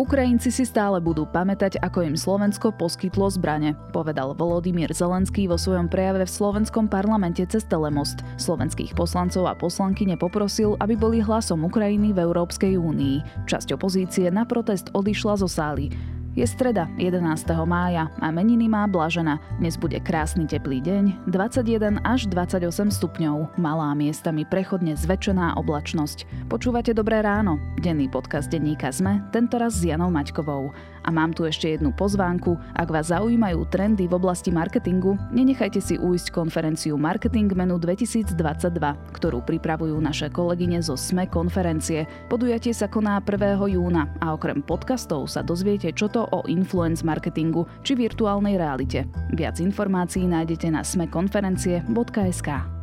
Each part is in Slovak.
Ukrajinci si stále budú pamätať, ako im Slovensko poskytlo zbrane, povedal Volodymyr Zelenský vo svojom prejave v slovenskom parlamente cez Telemost. Slovenských poslancov a poslanky nepoprosil, aby boli hlasom Ukrajiny v Európskej únii. Časť opozície na protest odišla zo sály. Je streda 11. mája a meniny má Blažena. Dnes bude krásny teplý deň, 21 až 28 stupňov, malá miestami prechodne zväčšená oblačnosť. Počúvate Dobré ráno, denný podcast denníka ZME, tentoraz s Janou Maťkovou. A mám tu ešte jednu pozvánku. Ak vás zaujímajú trendy v oblasti marketingu, nenechajte si újsť konferenciu Marketing Menu 2022, ktorú pripravujú naše kolegyne zo SME konferencie. Podujatie sa koná 1. júna a okrem podcastov sa dozviete, čo to o influence marketingu či virtuálnej realite. Viac informácií nájdete na smekonferencie.sk.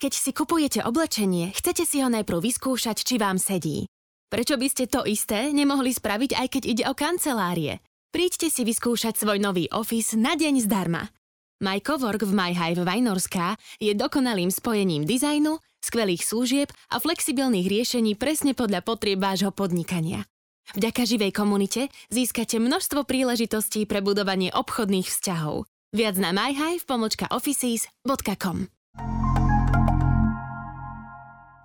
Keď si kupujete oblečenie, chcete si ho najprv vyskúšať, či vám sedí. Prečo by ste to isté nemohli spraviť aj keď ide o kancelárie? Príďte si vyskúšať svoj nový office na deň zdarma. My Cowork v MyHive Vajnorská je dokonalým spojením dizajnu, skvelých služieb a flexibilných riešení presne podľa potrieb vášho podnikania. Vďaka živej komunite získate množstvo príležitostí pre budovanie obchodných vzťahov. Viac na myhive.offices.com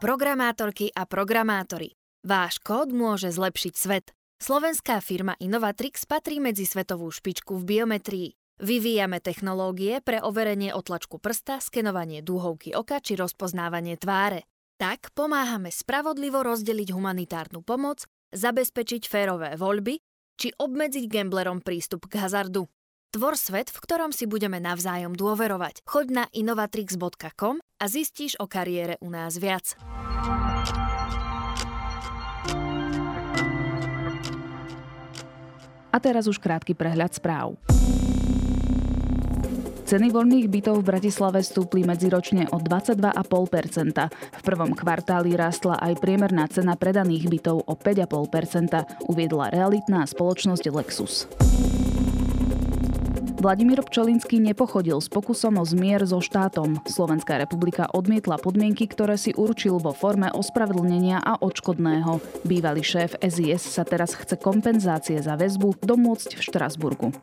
Programátorky a programátori Váš kód môže zlepšiť svet. Slovenská firma Innovatrix patrí medzi svetovú špičku v biometrii. Vyvíjame technológie pre overenie otlačku prsta, skenovanie dúhovky oka či rozpoznávanie tváre. Tak pomáhame spravodlivo rozdeliť humanitárnu pomoc, zabezpečiť férové voľby či obmedziť gamblerom prístup k hazardu. Tvor svet, v ktorom si budeme navzájom dôverovať. Choď na innovatrix.com a zistíš o kariére u nás viac. A teraz už krátky prehľad správ. Ceny voľných bytov v Bratislave stúpli medziročne o 22,5%. V prvom kvartáli rástla aj priemerná cena predaných bytov o 5,5%, uviedla realitná spoločnosť Lexus. Vladimír Pčolinský nepochodil s pokusom o zmier so štátom. Slovenská republika odmietla podmienky, ktoré si určil vo forme ospravedlnenia a odškodného. Bývalý šéf SIS sa teraz chce kompenzácie za väzbu domôcť v Štrasburgu.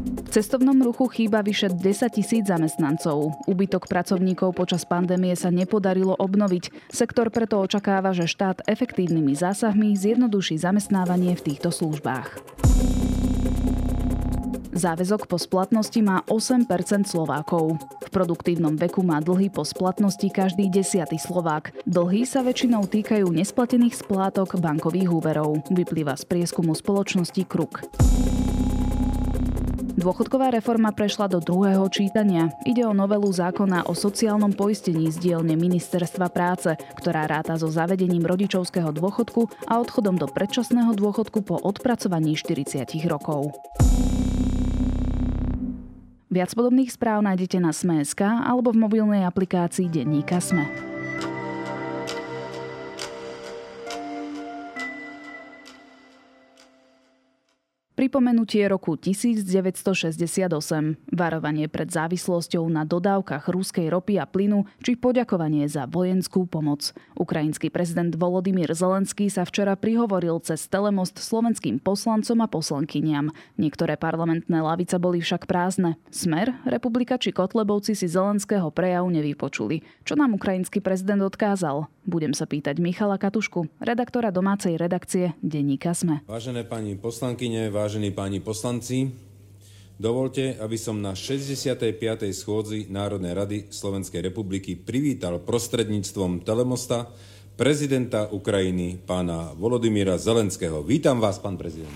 V cestovnom ruchu chýba vyše 10 tisíc zamestnancov. Úbytok pracovníkov počas pandémie sa nepodarilo obnoviť. Sektor preto očakáva, že štát efektívnymi zásahmi zjednoduší zamestnávanie v týchto službách. Záväzok po splatnosti má 8 Slovákov. V produktívnom veku má dlhy po splatnosti každý desiatý Slovák. Dlhy sa väčšinou týkajú nesplatených splátok bankových úverov. Vyplýva z prieskumu spoločnosti Kruk. Dôchodková reforma prešla do druhého čítania. Ide o novelu zákona o sociálnom poistení z dielne Ministerstva práce, ktorá ráta so zavedením rodičovského dôchodku a odchodom do predčasného dôchodku po odpracovaní 40 rokov. Viac podobných správ nájdete na Sme.sk alebo v mobilnej aplikácii Denníka Sme. Pripomenutie roku 1968, varovanie pred závislosťou na dodávkach ruskej ropy a plynu či poďakovanie za vojenskú pomoc. Ukrajinský prezident Volodymyr Zelenský sa včera prihovoril cez telemost slovenským poslancom a poslankyniam. Niektoré parlamentné lavice boli však prázdne. Smer, Republika či Kotlebovci si Zelenského prejavu nevypočuli. Čo nám ukrajinský prezident odkázal? Budem sa pýtať Michala Katušku, redaktora domácej redakcie Denníka Sme. Vážené pani poslankyne, vážení páni poslanci, dovolte, aby som na 65. schôdzi Národnej rady Slovenskej republiky privítal prostredníctvom telemosta prezidenta Ukrajiny, pána Volodymyra Zelenského. Vítam vás, pán prezident.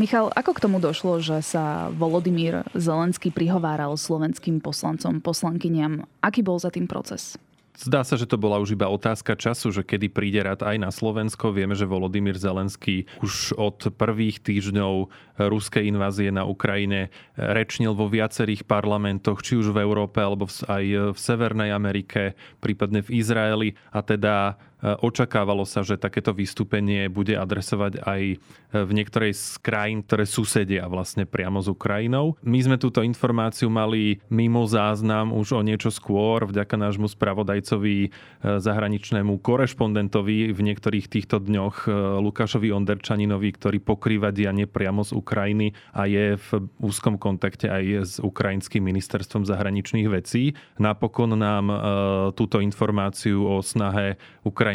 Michal, ako k tomu došlo, že sa Volodymyr Zelenský prihováral slovenským poslancom, poslankyniam? Aký bol za tým proces? Zdá sa, že to bola už iba otázka času, že kedy príde rád aj na Slovensko. Vieme, že Volodymyr Zelenský už od prvých týždňov ruskej invázie na Ukrajine rečnil vo viacerých parlamentoch, či už v Európe alebo aj v Severnej Amerike, prípadne v Izraeli. A teda očakávalo sa, že takéto vystúpenie bude adresovať aj v niektorej z krajín, ktoré susedia vlastne priamo s Ukrajinou. My sme túto informáciu mali mimo záznam už o niečo skôr vďaka nášmu spravodajcovi zahraničnému korešpondentovi v niektorých týchto dňoch Lukášovi Onderčaninovi, ktorý pokrýva dianie priamo z Ukrajiny a je v úzkom kontakte aj s ukrajinským ministerstvom zahraničných vecí. Napokon nám e, túto informáciu o snahe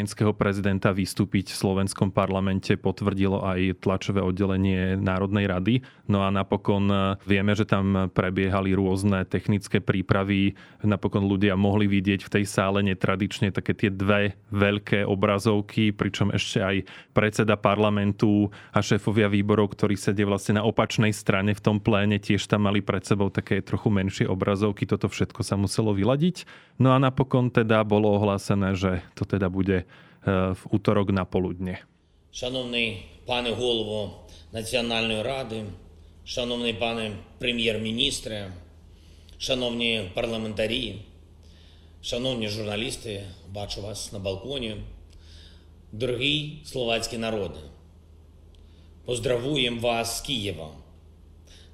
ukrajinského prezidenta vystúpiť v slovenskom parlamente potvrdilo aj tlačové oddelenie Národnej rady. No a napokon e, vieme, že tam prebiehali rôzne technické prípravy. Napokon ľudia mohli vidieť v tej sále netradične také tie dve veľké obrazovky, pričom ešte aj predseda parlamentu a šéfovia výborov, ktorí sedia vlastne na opačnej strane v tom pléne, tiež tam mali pred sebou také trochu menšie obrazovky. Toto všetko sa muselo vyladiť. No a napokon teda bolo ohlásené, že to teda bude e, v útorok na poludne. Шановний пане голово Національної ради, шановний пане прем'єр-міністре, шановні парламентарі, шановні журналісти, бачу вас на балконі. Дорогий словацький народи, поздравуємо вас з Києва.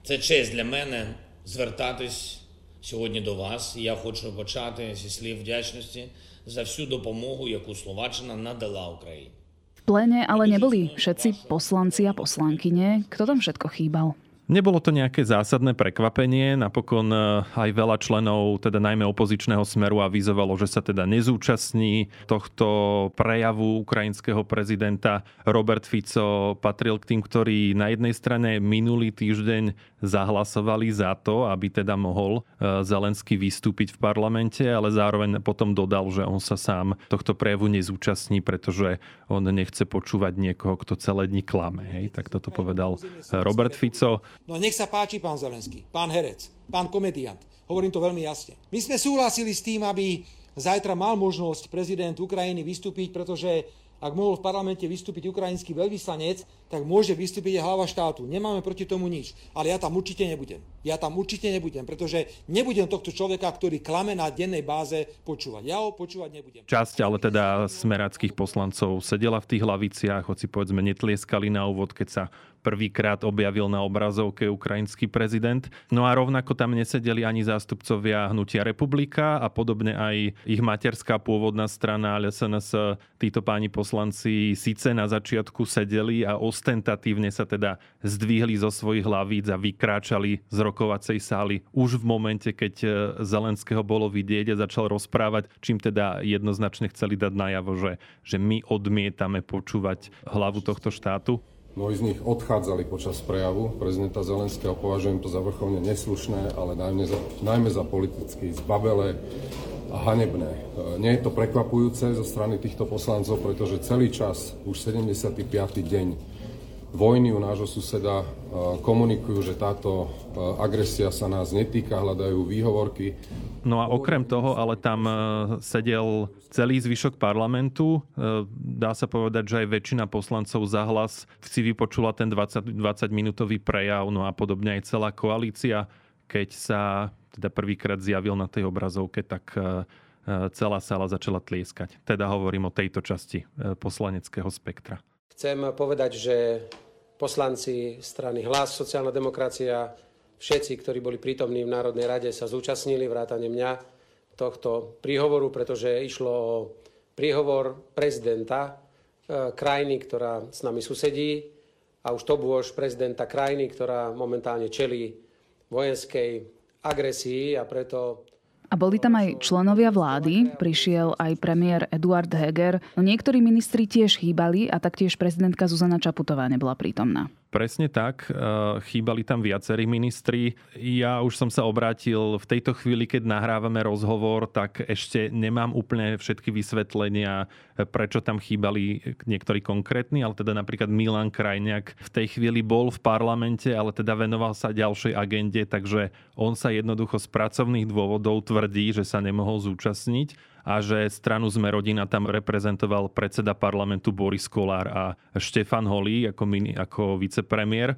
Це честь для мене звертатись сьогодні до вас. Я хочу почати зі слів вдячності за всю допомогу, яку Словаччина надала Україні. V pléne ale neboli všetci poslanci a poslankyne. Kto tam všetko chýbal? Nebolo to nejaké zásadné prekvapenie, napokon e, aj veľa členov, teda najmä opozičného smeru avizovalo, že sa teda nezúčastní tohto prejavu ukrajinského prezidenta. Robert Fico patril k tým, ktorí na jednej strane minulý týždeň zahlasovali za to, aby teda mohol e, Zelensky vystúpiť v parlamente, ale zároveň potom dodal, že on sa sám tohto prejavu nezúčastní, pretože on nechce počúvať niekoho, kto celé dni klame. Hej? Tak toto povedal Robert Fico. No nech sa páči, pán Zelenský, pán herec, pán komediant. Hovorím to veľmi jasne. My sme súhlasili s tým, aby zajtra mal možnosť prezident Ukrajiny vystúpiť, pretože ak mohol v parlamente vystúpiť ukrajinský veľvyslanec, tak môže vystúpiť aj hlava štátu. Nemáme proti tomu nič. Ale ja tam určite nebudem. Ja tam určite nebudem, pretože nebudem tohto človeka, ktorý klame na dennej báze počúvať. Ja ho počúvať nebudem. Časť ale teda smeráckých poslancov sedela v tých hlaviciach, hoci povedzme netlieskali na úvod, keď sa prvýkrát objavil na obrazovke ukrajinský prezident. No a rovnako tam nesedeli ani zástupcovia Hnutia Republika a podobne aj ich materská pôvodná strana SNS. Títo páni poslanci síce na začiatku sedeli a ostentatívne sa teda zdvihli zo svojich hlavíc a vykráčali z rokovacej sály už v momente, keď e, Zelenského bolo vidieť a začal rozprávať, čím teda jednoznačne chceli dať najavo, že, že my odmietame počúvať hlavu tohto štátu? Mnohí z nich odchádzali počas prejavu prezidenta Zelenského. Považujem to za vrcholne neslušné, ale najmä za, najmä za politicky zbabelé a hanebné. E, nie je to prekvapujúce zo strany týchto poslancov, pretože celý čas, už 75. deň vojny u nášho suseda e, komunikujú, že táto e, agresia sa nás netýka, hľadajú výhovorky. No a okrem toho, ale tam sedel celý zvyšok parlamentu. E, dá sa povedať, že aj väčšina poslancov za hlas si vypočula ten 20, 20 minútový prejav, no a podobne aj celá koalícia. Keď sa teda prvýkrát zjavil na tej obrazovke, tak e, e, celá sála začala tlieskať. Teda hovorím o tejto časti poslaneckého spektra. Chcem povedať, že poslanci strany Hlas, sociálna demokracia, všetci, ktorí boli prítomní v Národnej rade, sa zúčastnili, vrátane mňa, tohto príhovoru, pretože išlo o príhovor prezidenta e, krajiny, ktorá s nami susedí a už to bôž prezidenta krajiny, ktorá momentálne čelí vojenskej agresii a preto a boli tam aj členovia vlády, prišiel aj premiér Eduard Heger. Niektorí ministri tiež chýbali a taktiež prezidentka Zuzana Čaputová nebola prítomná. Presne tak. E, chýbali tam viacerí ministri. Ja už som sa obrátil v tejto chvíli, keď nahrávame rozhovor, tak ešte nemám úplne všetky vysvetlenia, prečo tam chýbali niektorí konkrétni, ale teda napríklad Milan Krajniak v tej chvíli bol v parlamente, ale teda venoval sa ďalšej agende, takže on sa jednoducho z pracovných dôvodov tvrdí, že sa nemohol zúčastniť a že stranu Sme rodina tam reprezentoval predseda parlamentu Boris Kolár a Štefan Holý ako, mini, ako vicepremiér.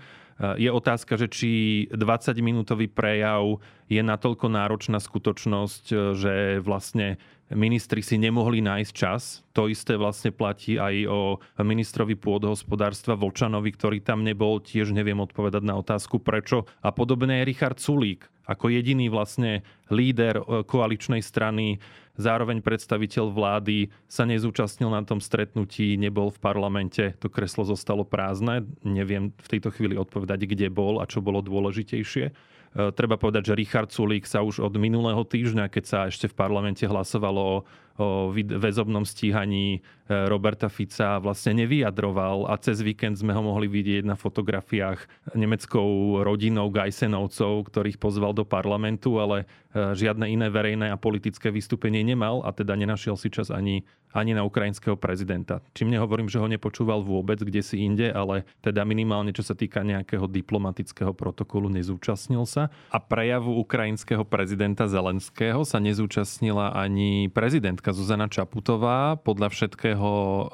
Je otázka, že či 20-minútový prejav je natoľko náročná skutočnosť, že vlastne ministri si nemohli nájsť čas. To isté vlastne platí aj o ministrovi pôdohospodárstva Volčanovi, ktorý tam nebol. Tiež neviem odpovedať na otázku prečo. A podobne je Richard Sulík. Ako jediný vlastne líder koaličnej strany zároveň predstaviteľ vlády sa nezúčastnil na tom stretnutí, nebol v parlamente, to kreslo zostalo prázdne. Neviem v tejto chvíli odpovedať, kde bol a čo bolo dôležitejšie. Treba povedať, že Richard Sulík sa už od minulého týždňa, keď sa ešte v parlamente hlasovalo o o väzobnom stíhaní e, Roberta Fica vlastne nevyjadroval a cez víkend sme ho mohli vidieť na fotografiách nemeckou rodinou Gajsenovcov, ktorých pozval do parlamentu, ale e, žiadne iné verejné a politické vystúpenie nemal a teda nenašiel si čas ani ani na ukrajinského prezidenta. Čím nehovorím, že ho nepočúval vôbec kde si inde, ale teda minimálne čo sa týka nejakého diplomatického protokolu nezúčastnil sa. A prejavu ukrajinského prezidenta Zelenského sa nezúčastnila ani prezidentka Zuzana Čaputová. Podľa všetkého e,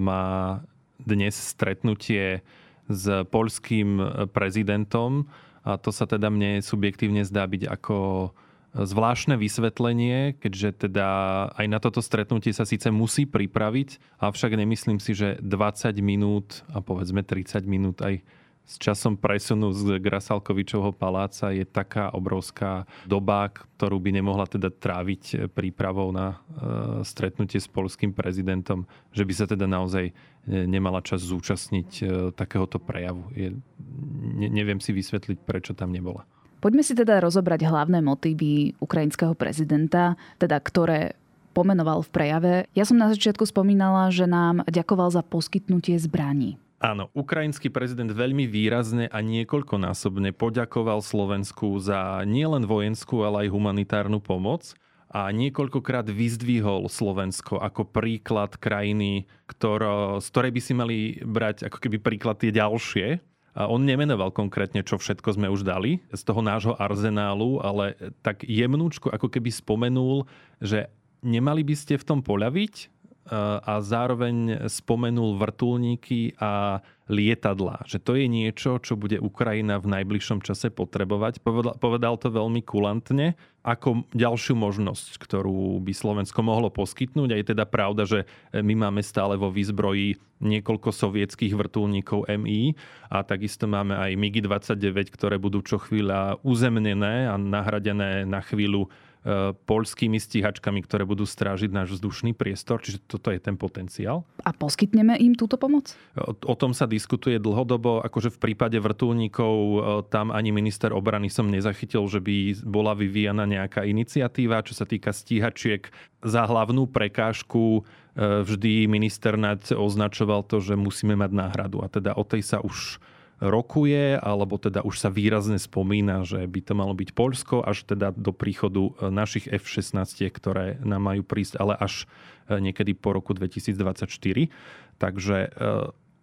má dnes stretnutie s poľským prezidentom a to sa teda mne subjektívne zdá byť ako zvláštne vysvetlenie, keďže teda aj na toto stretnutie sa síce musí pripraviť, avšak nemyslím si, že 20 minút a povedzme 30 minút aj s časom presunu z Grasalkovičovho paláca je taká obrovská doba, ktorú by nemohla teda tráviť prípravou na e, stretnutie s polským prezidentom, že by sa teda naozaj nemala čas zúčastniť e, takéhoto prejavu. Je, ne, neviem si vysvetliť, prečo tam nebola. Poďme si teda rozobrať hlavné motívy ukrajinského prezidenta, teda ktoré pomenoval v prejave. Ja som na začiatku spomínala, že nám ďakoval za poskytnutie zbraní. Áno, ukrajinský prezident veľmi výrazne a niekoľkonásobne poďakoval Slovensku za nielen vojenskú, ale aj humanitárnu pomoc a niekoľkokrát vyzdvihol Slovensko ako príklad krajiny, ktoré, z ktorej by si mali brať ako keby príklad tie ďalšie, a on nemenoval konkrétne, čo všetko sme už dali z toho nášho arzenálu, ale tak jemnúčko ako keby spomenul, že nemali by ste v tom poľaviť, a zároveň spomenul vrtulníky a lietadla. Že to je niečo, čo bude Ukrajina v najbližšom čase potrebovať. Povedal, to veľmi kulantne ako ďalšiu možnosť, ktorú by Slovensko mohlo poskytnúť. A je teda pravda, že my máme stále vo výzbroji niekoľko sovietských vrtulníkov MI a takisto máme aj MiG-29, ktoré budú čo chvíľa uzemnené a nahradené na chvíľu E, poľskými stíhačkami, ktoré budú strážiť náš vzdušný priestor. Čiže toto je ten potenciál. A poskytneme im túto pomoc? O, o tom sa diskutuje dlhodobo. Akože v prípade vrtulníkov e, tam ani minister obrany som nezachytil, že by bola vyvíjana nejaká iniciatíva. Čo sa týka stíhačiek, za hlavnú prekážku e, vždy minister nad označoval to, že musíme mať náhradu. A teda o tej sa už rokuje, alebo teda už sa výrazne spomína, že by to malo byť Polsko, až teda do príchodu e, našich F-16, ktoré nám majú prísť, ale až e, niekedy po roku 2024. Takže e,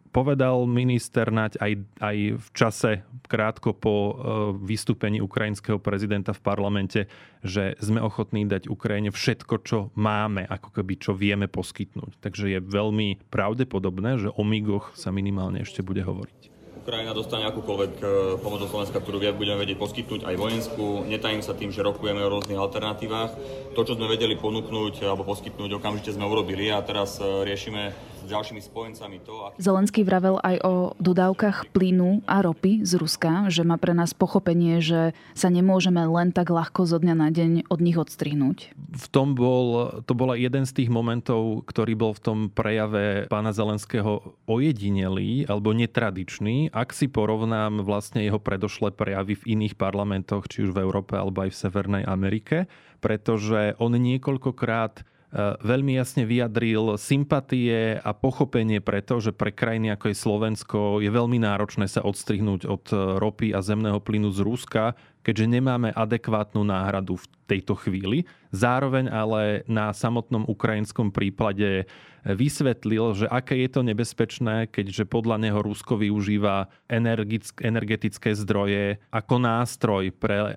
povedal minister Naď aj, aj v čase krátko po vystúpení ukrajinského prezidenta v parlamente, že sme ochotní dať Ukrajine všetko, čo máme, ako keby čo vieme poskytnúť. Takže je veľmi pravdepodobné, že o migoch sa minimálne ešte bude hovoriť. Ukrajina dostane akúkoľvek e, pomoc do Slovenska, ktorú budeme vedieť poskytnúť aj vojenskú. Netajím sa tým, že rokujeme o rôznych alternatívach. To, čo sme vedeli ponúknuť alebo poskytnúť, okamžite sme urobili a teraz e, riešime s ďalšími spojencami to. Aký... Zelenský vravel aj o dodávkach plynu a ropy z Ruska, že má pre nás pochopenie, že sa nemôžeme len tak ľahko zo dňa na deň od nich odstrihnúť. V tom bol, to bola jeden z tých momentov, ktorý bol v tom prejave pána Zelenského ojedinelý alebo netradičný. Ak si porovnám vlastne jeho predošlé prejavy v iných parlamentoch, či už v Európe alebo aj v Severnej Amerike, pretože on niekoľkokrát veľmi jasne vyjadril sympatie a pochopenie preto, že pre krajiny ako je Slovensko je veľmi náročné sa odstrihnúť od eh, ropy a zemného plynu z Ruska, keďže nemáme adekvátnu náhradu v tejto chvíli. Zároveň ale na samotnom ukrajinskom prípade vysvetlil, že aké je to nebezpečné, keďže podľa neho Rusko využíva energetické zdroje ako nástroj pre e,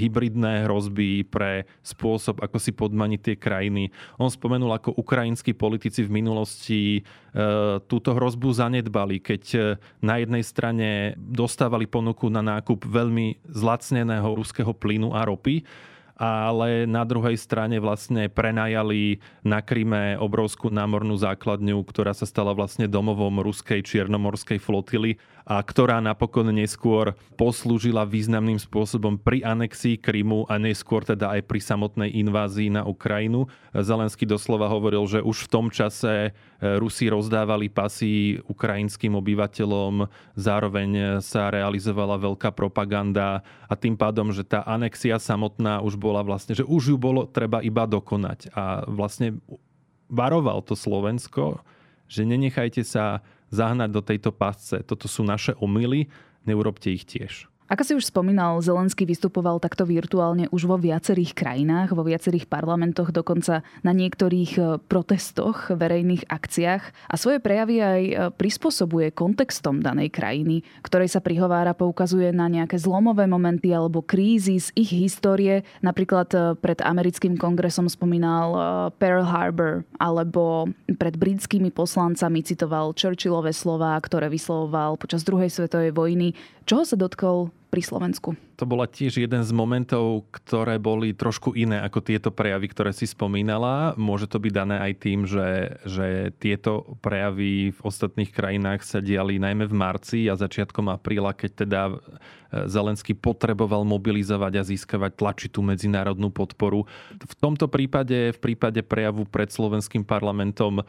hybridné hrozby, pre spôsob, ako si podmaniť tie krajiny. On spomenul, ako ukrajinskí politici v minulosti túto hrozbu zanedbali, keď na jednej strane dostávali ponuku na nákup veľmi zlacneného ruského plynu a ropy, ale na druhej strane vlastne prenajali na Kryme obrovskú námornú základňu, ktorá sa stala vlastne domovom ruskej čiernomorskej flotily a ktorá napokon neskôr poslúžila významným spôsobom pri anexii Krymu a neskôr teda aj pri samotnej invázii na Ukrajinu. Zelenský doslova hovoril, že už v tom čase e, Rusi rozdávali pasy ukrajinským obyvateľom, zároveň sa realizovala veľká propaganda a tým pádom, že tá anexia samotná už bola vlastne, že už ju bolo treba iba dokonať. A vlastne varoval to Slovensko, že nenechajte sa zahnať do tejto pasce. Toto sú naše omily, neurobte ich tiež. Ako si už spomínal, Zelenský vystupoval takto virtuálne už vo viacerých krajinách, vo viacerých parlamentoch, dokonca na niektorých e, protestoch, verejných akciách a svoje prejavy aj e, prispôsobuje kontextom danej krajiny, ktorej sa prihovára, poukazuje na nejaké zlomové momenty alebo krízy z ich histórie. Napríklad e, pred americkým kongresom spomínal Pearl Harbor alebo pred britskými poslancami citoval Churchillové slova, ktoré vyslovoval počas druhej svetovej vojny. Čoho sa dotkol pri Slovensku? To bola tiež jeden z momentov, ktoré boli trošku iné ako tieto prejavy, ktoré si spomínala. Môže to byť dané aj tým, že, že tieto prejavy v ostatných krajinách sa diali najmä v marci a začiatkom apríla, keď teda e, Zelenský potreboval mobilizovať a získavať tlačitú medzinárodnú podporu. V tomto prípade, v prípade prejavu pred slovenským parlamentom, e,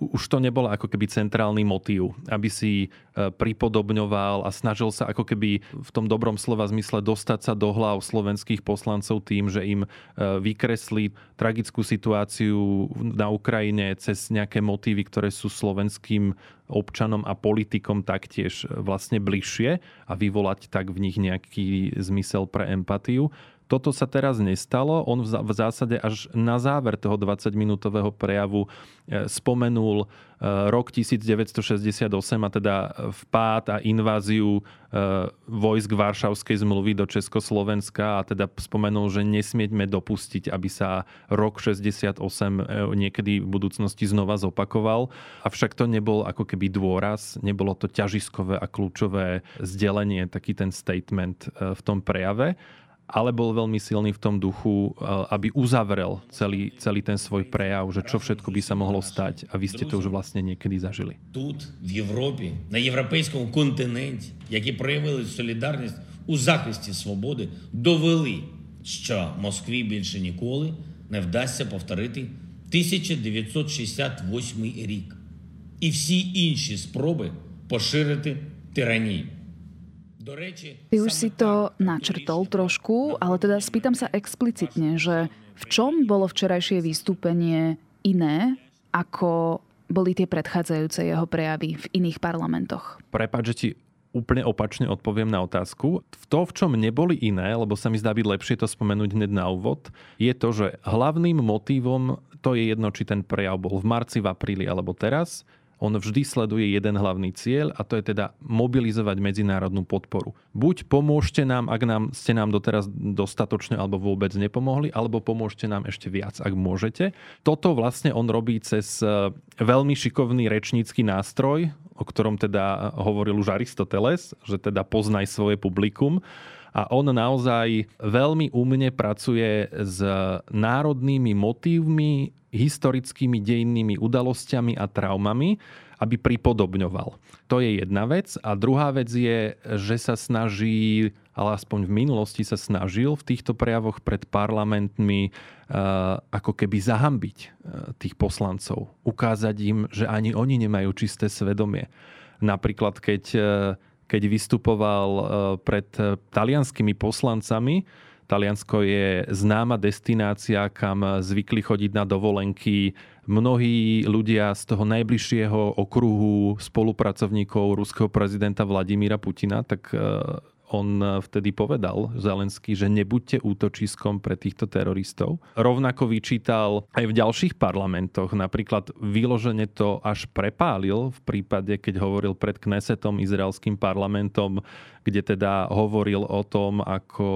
už to nebolo ako keby centrálny motív, aby si e, pripodobňoval a snažil sa ako keby v tom dobrom slova zmysle dostať sa do hlav slovenských poslancov tým, že im e, vykreslí tragickú situáciu na Ukrajine cez nejaké motívy, ktoré sú slovenským občanom a politikom taktiež vlastne bližšie a vyvolať tak v nich nejaký zmysel pre empatiu. Toto sa teraz nestalo. On v zásade až na záver toho 20-minútového prejavu e, spomenul e, rok 1968 a teda vpád a inváziu e, vojsk Varšavskej zmluvy do Československa a teda spomenul, že nesmieme dopustiť, aby sa rok 68 niekedy v budúcnosti znova zopakoval. Avšak to nebol ako keby dôraz, nebolo to ťažiskové a kľúčové zdelenie, taký ten statement v tom prejave ale bol veľmi silný v tom duchu, eh, aby uzavrel celý, celý ten svoj prejav, že čo všetko by sa mohlo stať a vy ste to už vlastne niekedy zažili. Тут, в Європі, на європейському континенті, які проявили солідарність у захисті свободи, довели, що Москві більше ніколи не вдасться повторити 1968 рік і всі інші спроби поширити тиранію. Ty už si to načrtol trošku, ale teda spýtam sa explicitne, že v čom bolo včerajšie vystúpenie iné, ako boli tie predchádzajúce jeho prejavy v iných parlamentoch? Prepač, že ti úplne opačne odpoviem na otázku. V to, v čom neboli iné, lebo sa mi zdá byť lepšie to spomenúť hneď na úvod, je to, že hlavným motívom, to je jedno, či ten prejav bol v marci, v apríli alebo teraz, on vždy sleduje jeden hlavný cieľ a to je teda mobilizovať medzinárodnú podporu. Buď pomôžte nám, ak nám, ste nám doteraz dostatočne alebo vôbec nepomohli, alebo pomôžte nám ešte viac, ak môžete. Toto vlastne on robí cez e, veľmi šikovný rečnícky nástroj, o ktorom teda hovoril už Aristoteles, že teda poznaj svoje publikum a on naozaj veľmi úmne pracuje s národnými motívmi, historickými dejinnými udalosťami a traumami, aby pripodobňoval. To je jedna vec. A druhá vec je, že sa snaží, ale aspoň v minulosti sa snažil v týchto prejavoch pred parlamentmi eh, ako keby zahambiť eh, tých poslancov. Ukázať im, že ani oni nemajú čisté svedomie. Napríklad, keď, eh, keď vystupoval pred talianskými poslancami, Taliansko je známa destinácia, kam zvykli chodiť na dovolenky mnohí ľudia z toho najbližšieho okruhu spolupracovníkov ruského prezidenta Vladimíra Putina, tak on vtedy povedal Zelenský, že nebuďte útočiskom pre týchto teroristov. Rovnako vyčítal aj v ďalších parlamentoch, napríklad vyložene to až prepálil v prípade, keď hovoril pred Knesetom, izraelským parlamentom, kde teda hovoril o tom, ako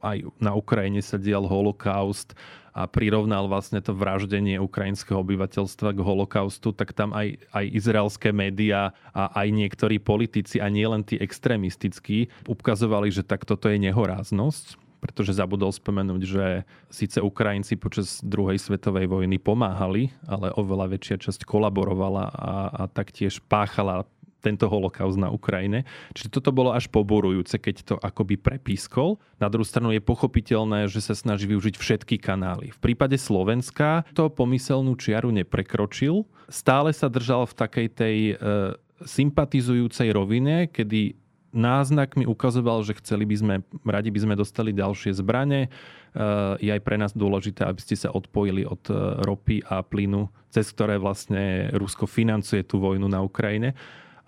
aj na Ukrajine sa dial holokaust a prirovnal vlastne to vraždenie ukrajinského obyvateľstva k holokaustu, tak tam aj, aj izraelské médiá a aj niektorí politici a nielen tí extrémistickí ukazovali, že tak toto je nehoráznosť pretože zabudol spomenúť, že síce Ukrajinci počas druhej svetovej vojny pomáhali, ale oveľa väčšia časť kolaborovala a, a taktiež páchala tento holokaust na Ukrajine. Čiže toto bolo až poborujúce, keď to akoby prepískol. Na druhú stranu je pochopiteľné, že sa snaží využiť všetky kanály. V prípade Slovenska to pomyselnú čiaru neprekročil. Stále sa držal v takej tej e, sympatizujúcej rovine, kedy náznakmi ukazoval, že chceli by sme, radi by sme dostali ďalšie zbranie. E, je aj pre nás dôležité, aby ste sa odpojili od e, ropy a plynu, cez ktoré vlastne Rusko financuje tú vojnu na Ukrajine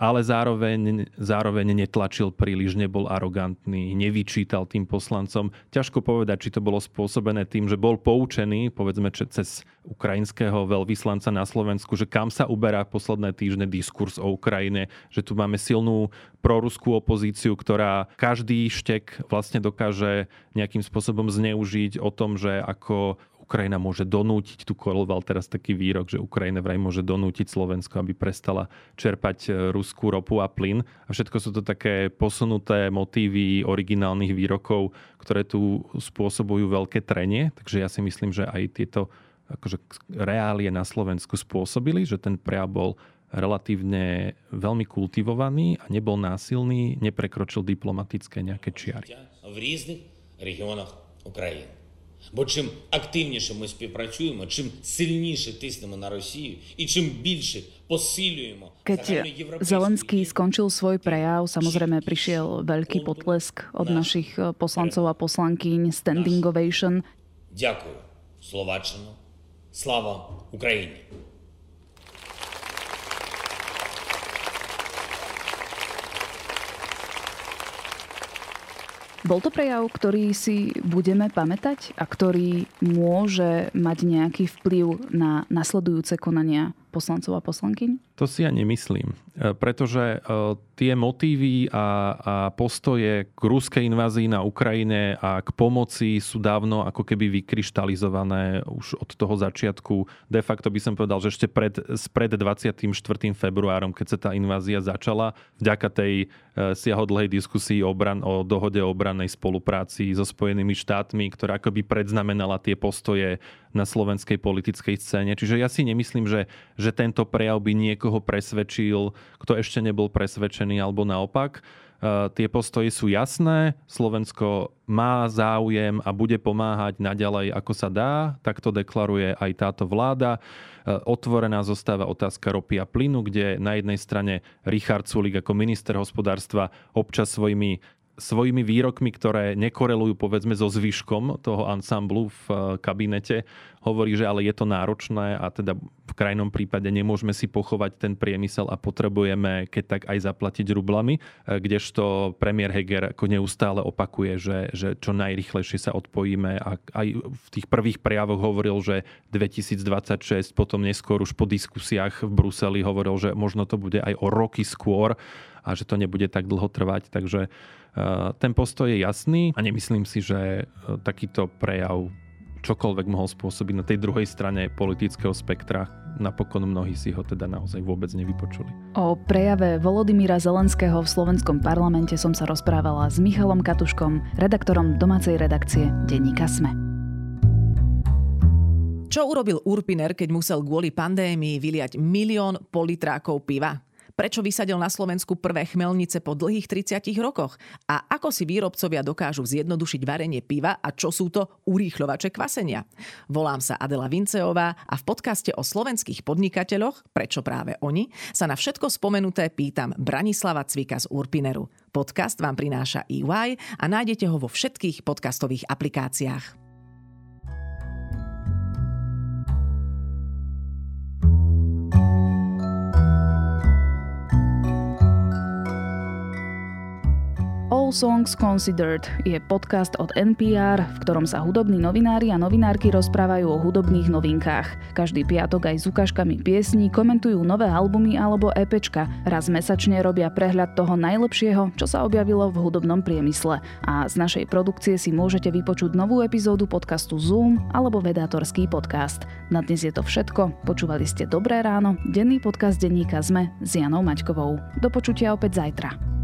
ale zároveň, zároveň netlačil príliš, nebol arogantný, nevyčítal tým poslancom. Ťažko povedať, či to bolo spôsobené tým, že bol poučený, povedzme, cez ukrajinského veľvyslanca na Slovensku, že kam sa uberá posledné týždne diskurs o Ukrajine, že tu máme silnú proruskú opozíciu, ktorá každý štek vlastne dokáže nejakým spôsobom zneužiť o tom, že ako Ukrajina môže donútiť, tu koloval teraz taký výrok, že Ukrajina vraj môže donútiť Slovensko, aby prestala čerpať e, ruskú ropu a plyn. A všetko sú to také posunuté motívy originálnych výrokov, ktoré tu spôsobujú veľké trenie. Takže ja si myslím, že aj tieto akože reálie na Slovensku spôsobili, že ten prejav bol relatívne veľmi kultivovaný a nebol násilný, neprekročil diplomatické nejaké čiary. V rôznych regiónoch Ukrajiny. Бо чим активніше ми співпрацюємо, чим сильніше тиснемо на Росію і чим більше посилюємо Keď Zelenský skončil svoj prejav, samozrejme prišiel veľký potlesk od našich poslancov a poslankyň Standing Ovation. Дякую, Словаччина. Слава Україні! Bol to prejav, ktorý si budeme pamätať a ktorý môže mať nejaký vplyv na nasledujúce konania poslancov a poslankyň? To si ja nemyslím, e, pretože e, tie motívy a, a postoje k ruskej invázii na Ukrajine a k pomoci sú dávno ako keby vykryštalizované už od toho začiatku. De facto by som povedal, že ešte pred, pred 24. februárom, keď sa tá invázia začala, vďaka tej e, siahodlhej diskusii o, bran, o dohode o obrannej spolupráci so Spojenými štátmi, ktorá akoby predznamenala tie postoje na slovenskej politickej scéne. Čiže ja si nemyslím, že, že tento prejav by niekoho presvedčil, kto ešte nebol presvedčený, alebo naopak. Uh, tie postoje sú jasné, Slovensko má záujem a bude pomáhať naďalej, ako sa dá, tak to deklaruje aj táto vláda. Uh, otvorená zostáva otázka ropy a plynu, kde na jednej strane Richard Sulik ako minister hospodárstva občas svojimi svojimi výrokmi, ktoré nekorelujú povedzme so zvyškom toho ansamblu v eh, kabinete, hovorí, že ale je to náročné a teda v krajnom prípade nemôžeme si pochovať ten priemysel a potrebujeme keď tak aj zaplatiť rublami, eh, kdežto premiér Heger ako neustále opakuje, že, že čo najrychlejšie sa odpojíme a aj v tých prvých prejavoch hovoril, že 2026, potom neskôr už po diskusiách v Bruseli hovoril, že možno to bude aj o roky skôr a že to nebude tak dlho trvať. Takže ten postoj je jasný a nemyslím si, že e, takýto prejav čokoľvek mohol spôsobiť na tej druhej strane politického spektra. Napokon mnohí si ho teda naozaj vôbec nevypočuli. O prejave Volodymyra Zelenského v slovenskom parlamente som sa rozprávala s Michalom Katuškom, redaktorom domácej redakcie Denníka Sme. Čo urobil Urpiner, keď musel kvôli pandémii vyliať milión politrákov piva? Prečo vysadil na Slovensku prvé chmelnice po dlhých 30 rokoch? A ako si výrobcovia dokážu zjednodušiť varenie piva a čo sú to urýchľovače kvasenia? Volám sa Adela Vinceová a v podcaste o slovenských podnikateľoch, prečo práve oni, sa na všetko spomenuté pýtam Branislava Cvika z Urpineru. Podcast vám prináša EY a nájdete ho vo všetkých podcastových aplikáciách. All Songs Considered je podcast od NPR, v ktorom sa hudobní novinári a novinárky rozprávajú o hudobných novinkách. Každý piatok aj s ukážkami piesní komentujú nové albumy alebo EPčka. Raz mesačne robia prehľad toho najlepšieho, čo sa objavilo v hudobnom priemysle. A z našej produkcie si môžete vypočuť novú epizódu podcastu Zoom alebo Vedátorský podcast. Na dnes je to všetko. Počúvali ste Dobré ráno, denný podcast denníka ZME s Janou Maťkovou. Do počutia opäť zajtra.